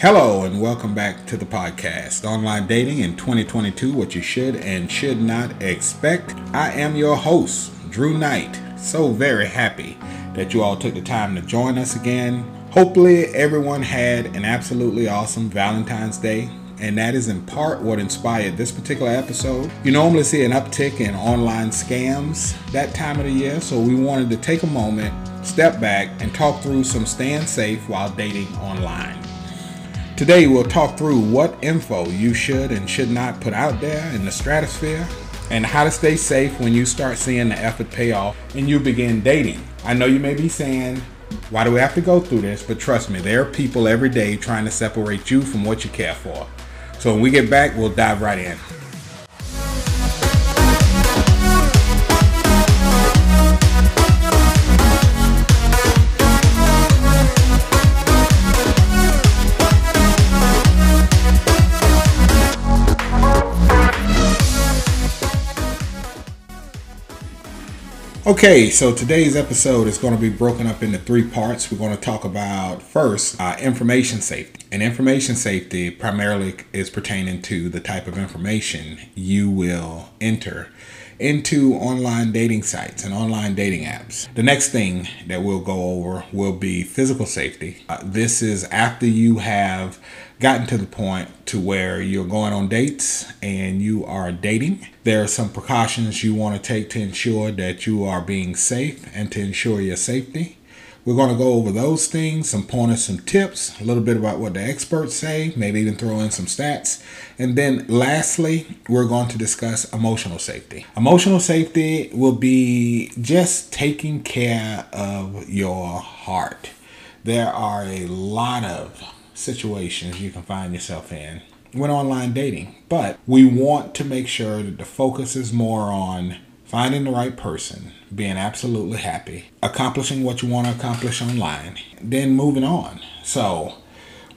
Hello, and welcome back to the podcast Online Dating in 2022 What You Should and Should Not Expect. I am your host, Drew Knight. So very happy that you all took the time to join us again. Hopefully, everyone had an absolutely awesome Valentine's Day and that is in part what inspired this particular episode. You normally see an uptick in online scams that time of the year, so we wanted to take a moment, step back, and talk through some staying safe while dating online. Today, we'll talk through what info you should and should not put out there in the stratosphere and how to stay safe when you start seeing the effort pay off and you begin dating. I know you may be saying, why do we have to go through this? But trust me, there are people every day trying to separate you from what you care for. So when we get back, we'll dive right in. Okay, so today's episode is going to be broken up into three parts. We're going to talk about first uh, information safety. And information safety primarily is pertaining to the type of information you will enter into online dating sites and online dating apps. The next thing that we'll go over will be physical safety. Uh, this is after you have gotten to the point to where you're going on dates and you are dating. There are some precautions you want to take to ensure that you are being safe and to ensure your safety. We're going to go over those things, some pointers, some tips, a little bit about what the experts say, maybe even throw in some stats. And then lastly, we're going to discuss emotional safety. Emotional safety will be just taking care of your heart. There are a lot of situations you can find yourself in when online dating, but we want to make sure that the focus is more on finding the right person, being absolutely happy, accomplishing what you want to accomplish online, then moving on. So,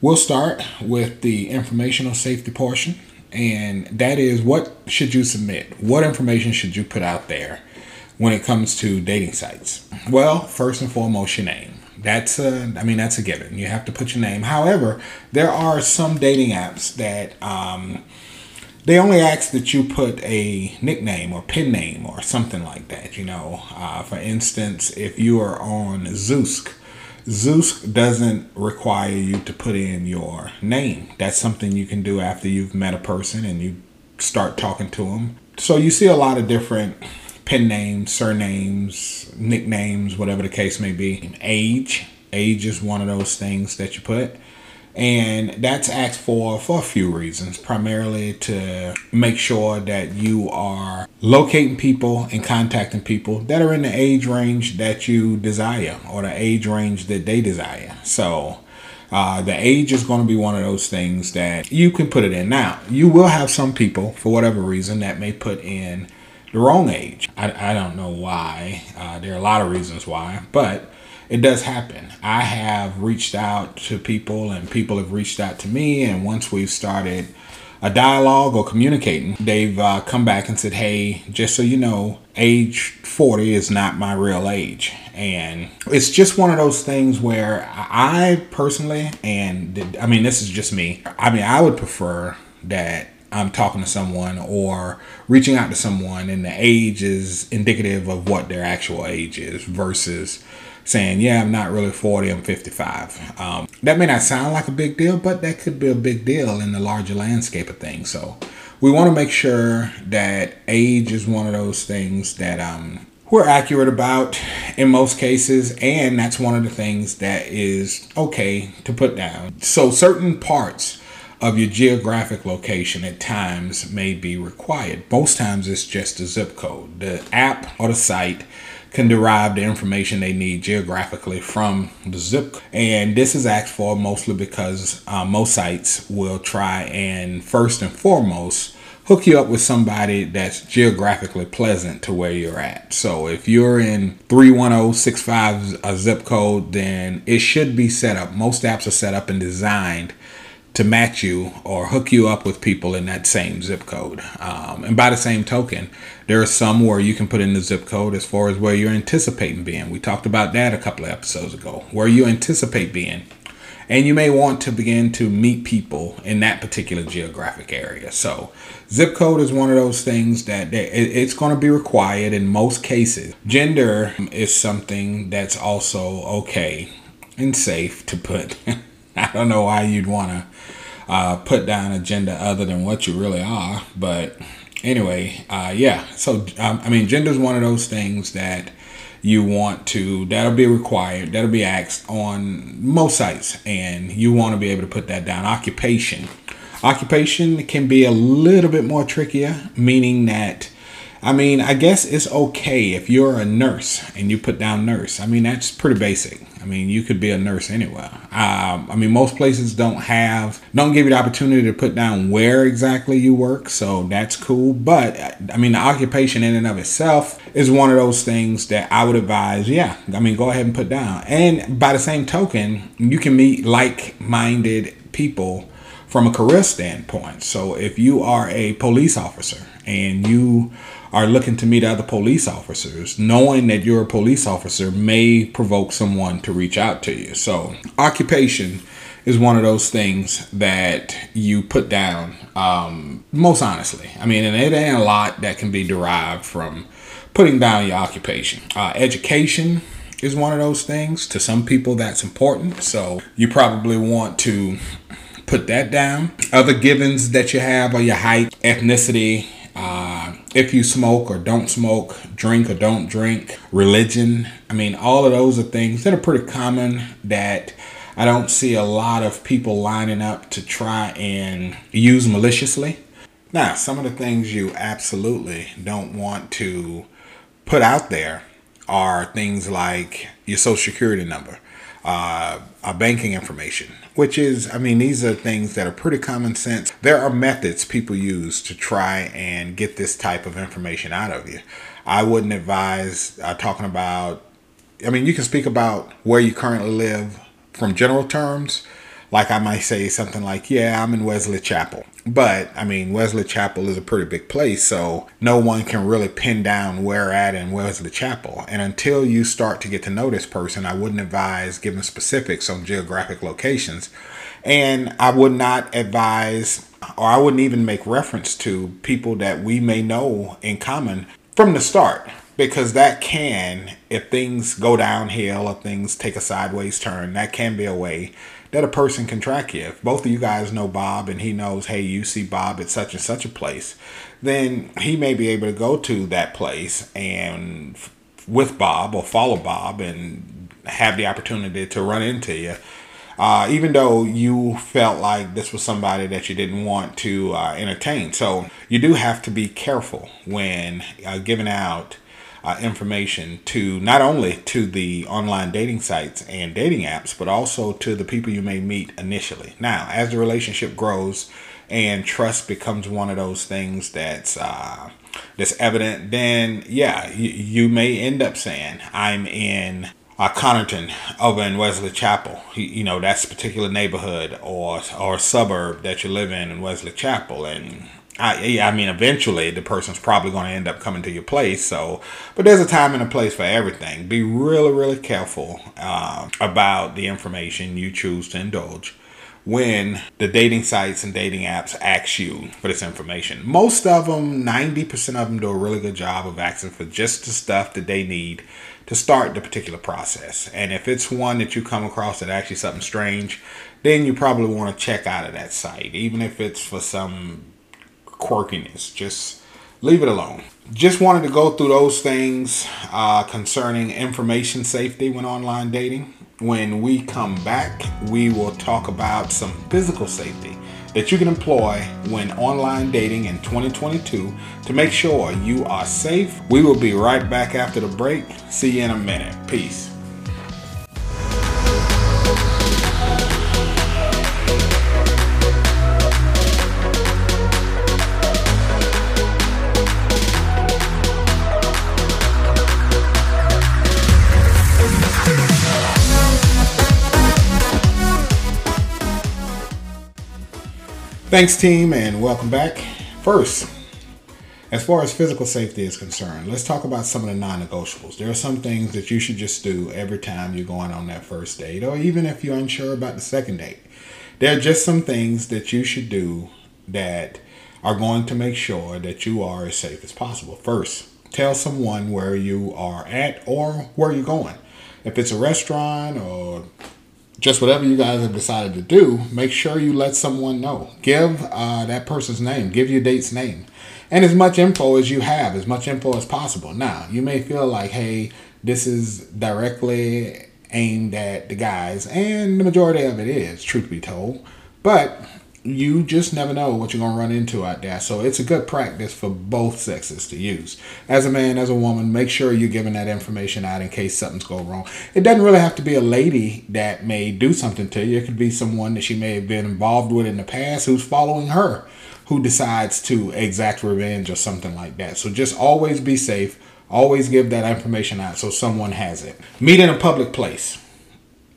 we'll start with the informational safety portion, and that is what should you submit? What information should you put out there when it comes to dating sites? Well, first and foremost, your name. That's a, I mean, that's a given. You have to put your name. However, there are some dating apps that, um, they only ask that you put a nickname or pen name or something like that. You know, uh, for instance, if you are on Zoosk, Zoosk doesn't require you to put in your name. That's something you can do after you've met a person and you start talking to them. So you see a lot of different pen names, surnames, nicknames, whatever the case may be. Age, age is one of those things that you put and that's asked for for a few reasons. Primarily to make sure that you are locating people and contacting people that are in the age range that you desire or the age range that they desire. So uh, the age is going to be one of those things that you can put it in. Now you will have some people for whatever reason that may put in the wrong age. I, I don't know why. Uh, there are a lot of reasons why but it does happen. I have reached out to people and people have reached out to me. And once we've started a dialogue or communicating, they've uh, come back and said, hey, just so you know, age 40 is not my real age. And it's just one of those things where I personally, and I mean, this is just me, I mean, I would prefer that I'm talking to someone or reaching out to someone and the age is indicative of what their actual age is versus saying, yeah, I'm not really 40, I'm 55. Um, that may not sound like a big deal, but that could be a big deal in the larger landscape of things. So we want to make sure that age is one of those things that um, we're accurate about in most cases, and that's one of the things that is okay to put down. So certain parts of your geographic location at times may be required. Most times it's just a zip code. The app or the site can derive the information they need geographically from the zip. And this is asked for mostly because uh, most sites will try and first and foremost hook you up with somebody that's geographically pleasant to where you're at. So if you're in 31065 a zip code, then it should be set up. Most apps are set up and designed to match you or hook you up with people in that same zip code. Um, and by the same token, there are some where you can put in the zip code as far as where you're anticipating being. We talked about that a couple of episodes ago, where you anticipate being. and you may want to begin to meet people in that particular geographic area. So, zip code is one of those things that it's going to be required in most cases. Gender is something that's also okay and safe to put. I don't know why you'd want to uh, put down a gender other than what you really are, but anyway, uh, yeah. So, um, I mean, gender is one of those things that you want to that'll be required that'll be asked on most sites and you want to be able to put that down occupation occupation can be a little bit more trickier meaning that I mean, I guess it's okay if you're a nurse and you put down nurse. I mean, that's pretty basic. I mean, you could be a nurse anywhere. Um, I mean, most places don't have, don't give you the opportunity to put down where exactly you work, so that's cool. But I mean, the occupation in and of itself is one of those things that I would advise. Yeah, I mean, go ahead and put down. And by the same token, you can meet like-minded people from a career standpoint. So if you are a police officer and you are looking to meet other police officers, knowing that you're a police officer may provoke someone to reach out to you. So, occupation is one of those things that you put down um, most honestly. I mean, and it ain't a lot that can be derived from putting down your occupation. Uh, education is one of those things. To some people, that's important. So, you probably want to put that down. Other givens that you have are your height, ethnicity, uh, if you smoke or don't smoke, drink or don't drink, religion. I mean, all of those are things that are pretty common that I don't see a lot of people lining up to try and use maliciously. Now, some of the things you absolutely don't want to put out there are things like your social security number, uh, banking information, which is, I mean, these are things that are pretty common sense. There are methods people use to try and get this type of information out of you. I wouldn't advise uh, talking about, I mean, you can speak about where you currently live from general terms like I might say something like, yeah, I'm in Wesley Chapel. But I mean, Wesley Chapel is a pretty big place, so no one can really pin down where at in Wesley Chapel. And until you start to get to know this person, I wouldn't advise giving specifics on geographic locations. And I would not advise, or I wouldn't even make reference to people that we may know in common from the start because that can if things go downhill or things take a sideways turn that can be a way that a person can track you. If both of you guys know Bob and he knows, hey, you see Bob at such and such a place, then he may be able to go to that place and with Bob or follow Bob and have the opportunity to run into you. Uh, even though you felt like this was somebody that you didn't want to uh, entertain. So you do have to be careful when uh, giving out uh, information to not only to the online dating sites and dating apps, but also to the people you may meet initially. Now, as the relationship grows and trust becomes one of those things that's uh, that's evident, then yeah, you, you may end up saying, "I'm in." uh, Connerton over in Wesley Chapel. You, know, that's a particular neighborhood or or suburb that you live in in Wesley Chapel. And I, I mean, eventually the person's probably going to end up coming to your place. So, but there's a time and a place for everything. Be really, really careful uh, about the information you choose to indulge when the dating sites and dating apps ask you for this information. Most of them, 90% of them, do a really good job of asking for just the stuff that they need to start the particular process. And if it's one that you come across that actually something strange, then you probably want to check out of that site, even if it's for some quirkiness. Just leave it alone. Just wanted to go through those things uh, concerning information safety when online dating. When we come back, we will talk about some physical safety that you can employ when online dating in 2022 to make sure you are safe. We will be right back after the break. See you in a minute. Peace. Thanks, team, and welcome back. First, As far as physical safety is concerned, let's talk about some of the non negotiables. There are some things that you should just do every time you're going on that first date, or even if you're unsure about the second date. There are just some things that you should do that are going to make sure that you are as safe as possible. First, tell someone where you are at or where you're going. If it's a restaurant or just whatever you guys have decided to do, make sure you let someone know. Give uh, that person's name, give your date's name and as much info as you have, as much info as possible. Now, you may feel like, hey, this is directly aimed at the guys, and the majority of it is, truth be told. But you just never know what you're going to run into out there. So it's a good practice for both sexes to use. As a man, as a woman, make sure you're giving that information out in case something's going wrong. It doesn't really have to be a lady that may do something to you. It could be someone that she may have been involved with in the past who's following her who decides to exact revenge or something like that. So just always be safe. Always give that information out so someone has it. Meet in a public place.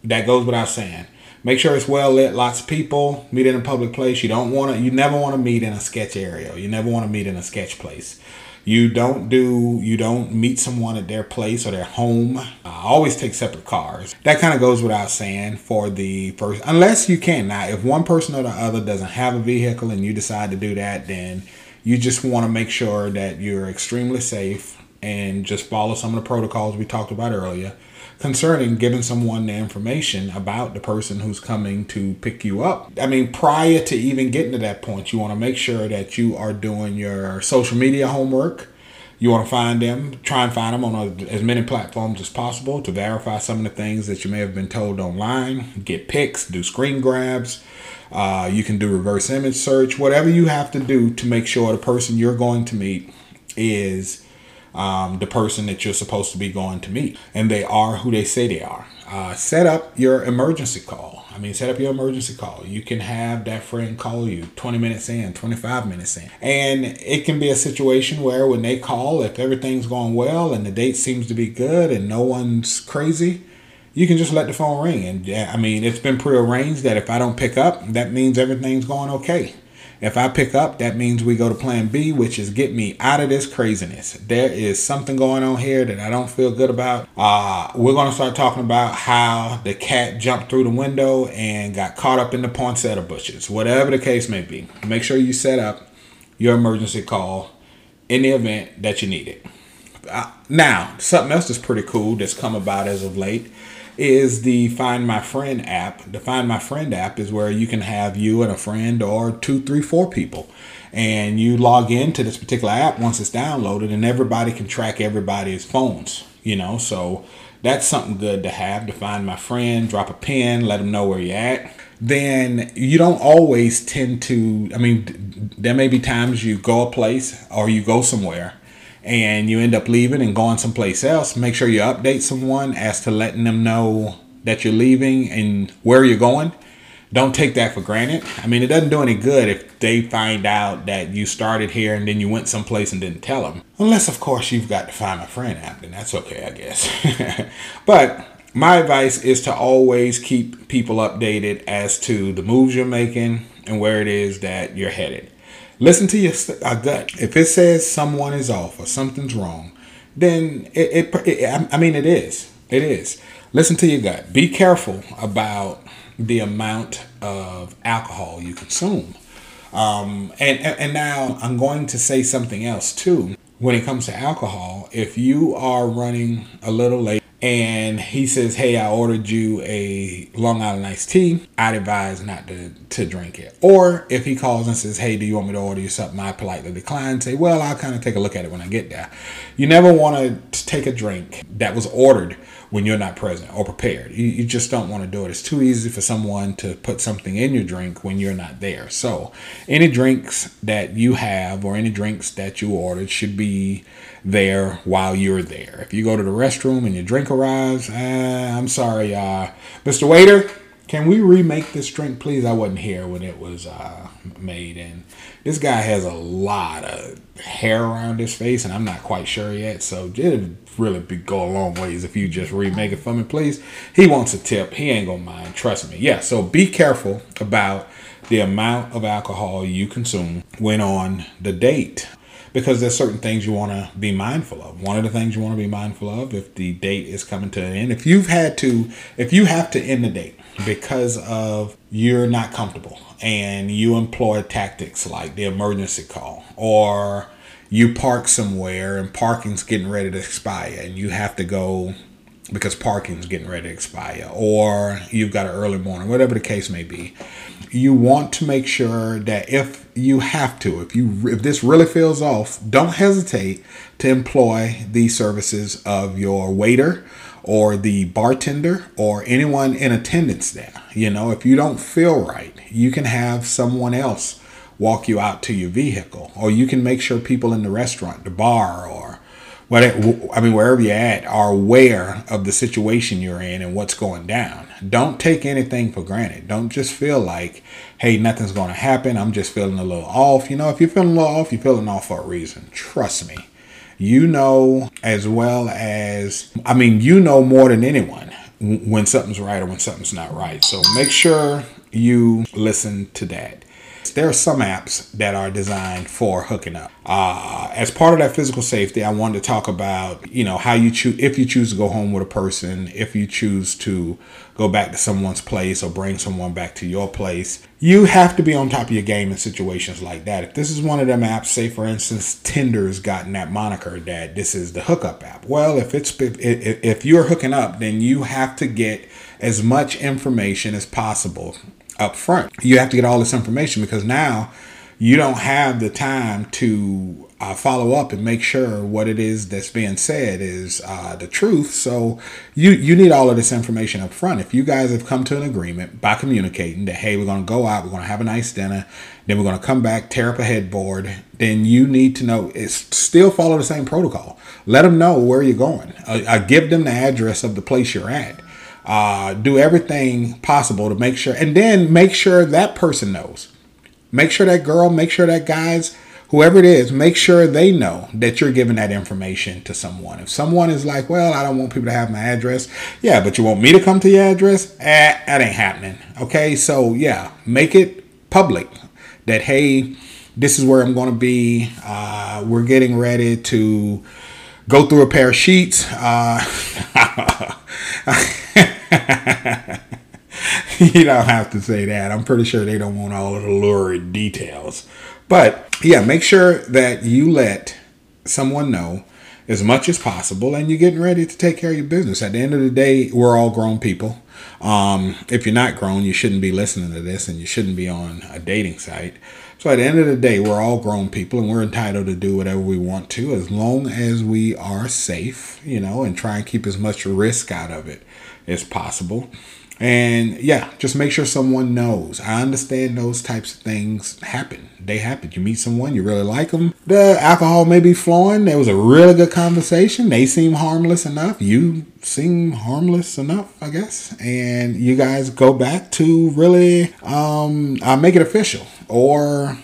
That goes without saying. Make sure it's well lit, lots of people. Meet in a public place. You don't want to. You never want to meet in a sketch area. You never want to meet in a sketch place. You don't do, you don't meet someone at their place or their home. Always take separate cars. That kind of goes without saying for the first, unless you can. Now, if one person or the other doesn't have a vehicle and you decide to do that, then you just want to make sure that you're extremely safe and just follow some of the protocols we talked about earlier concerning giving someone the information about the person who's coming to pick you up. I mean, prior to even getting to that point, you want to make sure that you are doing your social media homework. You want to find them, try and find them on a, as many platforms as possible to verify some of the things that you may have been told online. Get pics, do screen grabs. Uh, you can do reverse image search, whatever you have to do to make sure the person you're going to meet is um, the person that you're supposed to be going to meet, and they are who they say they are. Uh, set up your emergency call. I mean, set up your emergency call. You can have that friend call you 20 minutes in, 25 minutes in. And it can be a situation where when they call, if everything's going well and the date seems to be good and no one's crazy, you can just let the phone ring. And I mean, it's been prearranged that if I don't pick up, that means everything's going okay. If I pick up, that means we go to plan B, which is get me out of this craziness. There is something going on here that I don't feel good about. Uh, we're going to start talking about how the cat jumped through the window and got caught up in the poinsettia bushes. Whatever the case may be, make sure you set up your emergency call in the event that you need it. Uh, now, something else that's pretty cool that's come about as of late is the Find My Friend app. The Find My Friend app is where you can have you and a friend or two, three, four people. And you log into this particular app once it's downloaded, and everybody can track everybody's phones, you know. So that's something good to have to find my friend, drop a pin, let them know where you're at. Then you don't always tend to, I mean, there may be times you go a place or you go somewhere and you end up leaving and going someplace else, make sure you update someone as to letting them know that you're leaving and where you're going. Don't take that for granted. I mean, it doesn't do any good if they find out that you started here and then you went someplace and didn't tell them. Unless, of course, you've got to find my friend app, that's okay, I guess. but my advice is to always keep people updated as to the moves you're making and where it is that you're headed. Listen to your gut. If it says someone is off or something's wrong, then it, it, it, I mean, it is. It is. Listen to your gut. Be careful about the amount of alcohol you consume. Um, and, and now I'm going to say something else too. When it comes to alcohol, if you are running a little late, and he says, Hey, I ordered you a Long Island iced tea. I'd advise not to, to drink it. Or if he calls and says, Hey, do you want me to order you something? I politely decline. Say, Well, I'll kind of take a look at it when I get there. You never want to take a drink that was ordered when you're not present or prepared. You, you just don't want to do it. It's too easy for someone to put something in your drink when you're not there. So, any drinks that you have or any drinks that you ordered should be there while you're there. If you go to the restroom and your drink arrives, uh, I'm sorry, uh, Mr. Waiter, can we remake this drink, please? I wasn't here when it was uh, made, and this guy has a lot of hair around his face, and I'm not quite sure yet. So it'd really be, go a long ways if you just remake it for me, please. He wants a tip. He ain't gonna mind. Trust me. Yeah. So be careful about the amount of alcohol you consume when on the date. Because there's certain things you want to be mindful of. One of the things you want to be mindful of if the date is coming to an end, if you've had to, if you have to end the date because of you're not comfortable and you employ tactics like the emergency call or you park somewhere and parking's getting ready to expire and you have to go because parking's getting ready to expire or you've got an early morning whatever the case may be you want to make sure that if you have to if you if this really feels off don't hesitate to employ the services of your waiter or the bartender or anyone in attendance there. You know if you don't feel right you can have someone else walk you out to your vehicle, or you can make sure people in the restaurant, the bar, or whatever, I mean, wherever you're at, are aware of the situation you're in and what's going down. Don't take anything for granted. Don't just feel like, hey, nothing's going to happen. I'm just feeling a little off. You know, if you're feeling a little off, you're feeling off for a reason. Trust me. You know as well as, I mean, you know more than anyone when something's right or when something's not right. So make sure you listen to that there are some apps that are designed for hooking up. Uh, as part of that physical safety, I wanted to talk about, you know, how you choose, if you choose to go home with a person, if you choose to go back to someone's place or bring someone back to your place, you have to be on top of your game in situations like that. If this is one of them apps, say for instance, Tinder's gotten that moniker that this is the hookup app. Well, if it's if, if you're hooking up, then you have to get as much information as possible up front. You have to get all this information because now you don't have the time to uh, follow up and make sure what it is that's being said is uh, the truth. So you you need all of this information up front. If you guys have come to an agreement by communicating that hey, we're going to go out, we're going to have a nice dinner, then we're going to come back, tear up a headboard, then you need to know it's still follow the same protocol. Let them know where you're going. Uh, uh give them the address of the place you're at uh, do everything possible to make sure, and then make sure that person knows. Make sure that girl, make sure that guys, whoever it is, make sure they know that you're giving that information to someone. If someone is like, well, I don't want people to have my address, yeah, but you want me to come to your address? Eh, that ain't happening. Okay, so yeah, make it public that, hey, this is where I'm going to be. Uh, we're getting ready to go through a pair of sheets. Uh, you don't have to say that. I'm pretty sure they don't want all of the lurid details. But yeah, make sure that you let someone know as much as possible and you're getting ready to take care of your business. At the end of the day, we're all grown people. Um, if you're not grown, you shouldn't be listening to this and you shouldn't be on a dating site. So at the end of the day, we're all grown people and we're entitled to do whatever we want to as long as we are safe, you know, and try and keep as much risk out of it as possible. And yeah, just make sure someone knows. I understand those types of things happen. They happen. You meet someone, you really like them. The alcohol may be flowing. There was a really good conversation. They seem harmless enough. You seem harmless enough, I guess. And you guys go back to really um, uh, make it official or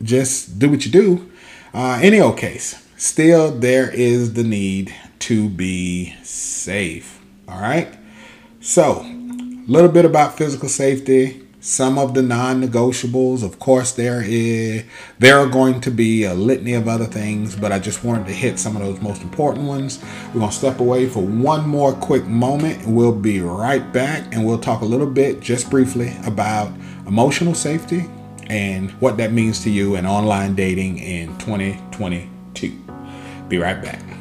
just do what you do. Uh, any old case, still there is the need to be safe. All right. So, a little bit about physical safety. Some of the non-negotiables, of course, there is there are going to be a litany of other things, but I just wanted to hit some of those most important ones. We're gonna step away for one more quick moment. We'll be right back, and we'll talk a little bit, just briefly, about emotional safety and what that means to you in online dating in 2022. Be right back.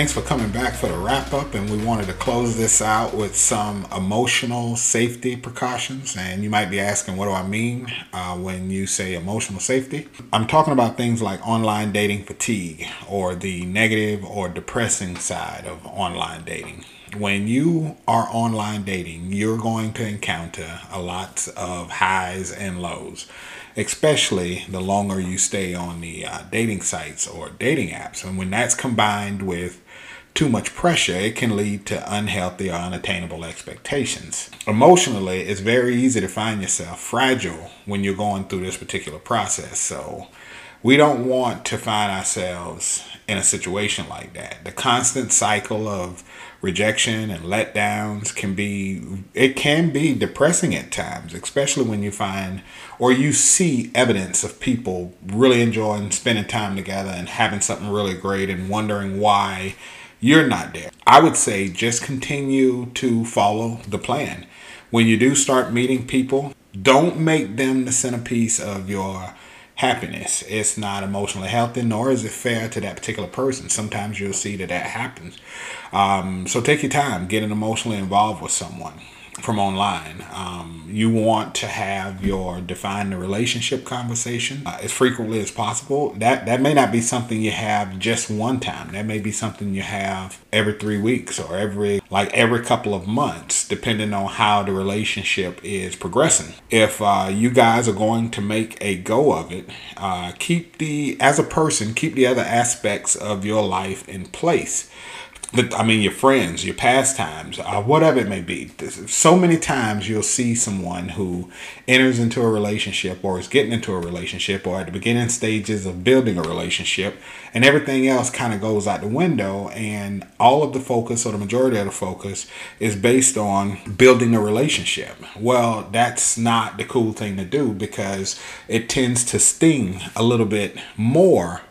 Thanks for coming back for the wrap up. And we wanted to close this out with some emotional safety precautions. And you might be asking, what do I mean uh, when you say emotional safety? I'm talking about things like online dating fatigue or the negative or depressing side of online dating when you are online dating, you're going to encounter a lot of highs and lows especially the longer you stay on the uh, dating sites or dating apps. And when that's combined with too much pressure, it can lead to unhealthy or unattainable expectations. Emotionally, it's very easy to find yourself fragile when you're going through this particular process. So, we don't want to find ourselves in a situation like that. The constant cycle of rejection and letdowns can be it can be depressing at times especially when you find or you see evidence of people really enjoying spending time together and having something really great and wondering why you're not there i would say just continue to follow the plan when you do start meeting people don't make them the centerpiece of your happiness. It's not emotionally healthy, nor is it fair to that particular person. Sometimes you'll see that that happens. Um, so take your time getting emotionally involved with someone from online. Um, you want to have your define the relationship conversation uh, as frequently as possible. That that may not be something you have just one time. That may be something you have every three weeks or every like every couple of months, depending on how the relationship is progressing. If uh, you guys are going to make a go of it, uh, keep the as a person keep the other aspects of your life in place. I mean, your friends, your pastimes, uh, whatever it may be. So many times you'll see someone who enters into a relationship or is getting into a relationship or at the beginning stages of building a relationship, and everything else kind of goes out the window, and all of the focus or the majority of the focus is based on building a relationship. Well, that's not the cool thing to do because it tends to sting a little bit more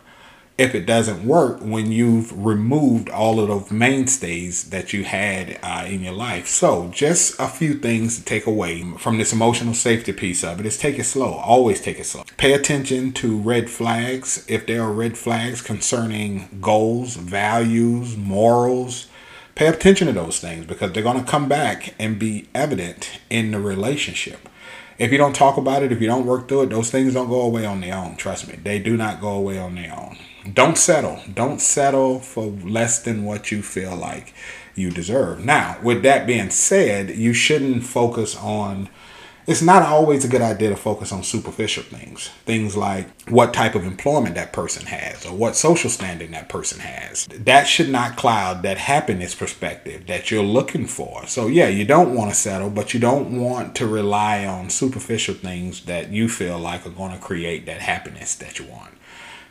if it doesn't work when you've removed all of those mainstays that you had uh, in your life. So, just a few things to take away from this emotional safety piece of it is take it slow. Always take it slow. Pay attention to red flags. If there are red flags concerning goals, values, morals, pay attention to those things because they're going to come back and be evident in the relationship if you don't talk about it, if you don't work through it, those things don't go away on their own. Trust me, they do not go away on their own. Don't settle. Don't settle for less than what you feel like you deserve. Now, with that being said, you shouldn't focus on it's not always a good idea to focus on superficial things. Things like what type of employment that person has or what social standing that person has. That should not cloud that happiness perspective that you're looking for. So, yeah, you don't want to settle, but you don't want to rely on superficial things that you feel like are going to create that happiness that you want.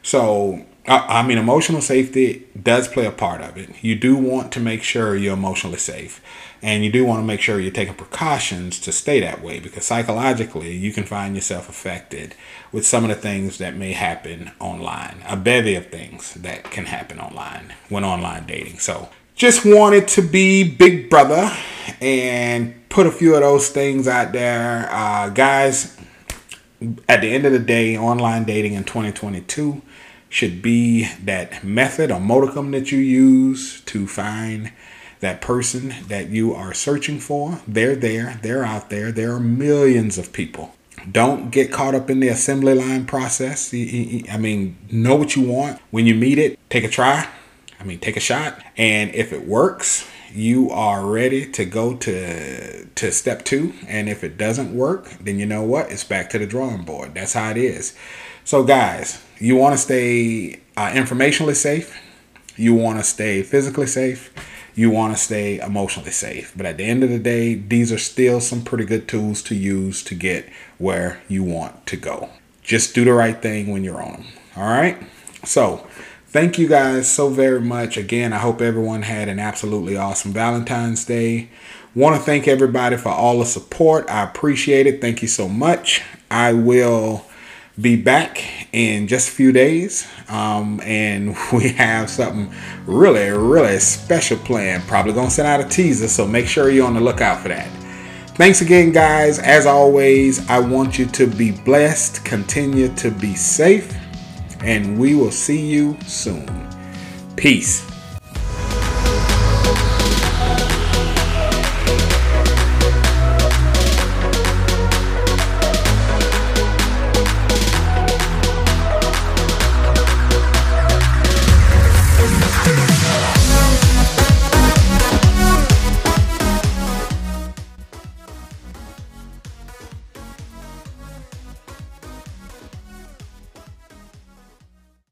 So, I mean, emotional safety does play a part of it. You do want to make sure you're emotionally safe. And you do want to make sure you're taking precautions to stay that way because psychologically you can find yourself affected with some of the things that may happen online. A bevy of things that can happen online when online dating. So just wanted to be big brother and put a few of those things out there. Uh, guys, at the end of the day, online dating in 2022 should be that method or modicum that you use to find that person that you are searching for. They're there, they're out there. There are millions of people. Don't get caught up in the assembly line process. I mean, know what you want. When you meet it, take a try. I mean, take a shot. And if it works, you are ready to go to to step two and if it doesn't work then you know what it's back to the drawing board that's how it is so guys you want to stay uh, informationally safe you want to stay physically safe you want to stay emotionally safe but at the end of the day these are still some pretty good tools to use to get where you want to go just do the right thing when you're on them all right so Thank you guys so very much. Again, I hope everyone had an absolutely awesome Valentine's Day. Want to thank everybody for all the support. I appreciate it. Thank you so much. I will be back in just a few days. Um, and we have something really, really special planned. Probably going to send out a teaser, so make sure you're on the lookout for that. Thanks again, guys. As always, I want you to be blessed, continue to be safe and we will see you soon. Peace.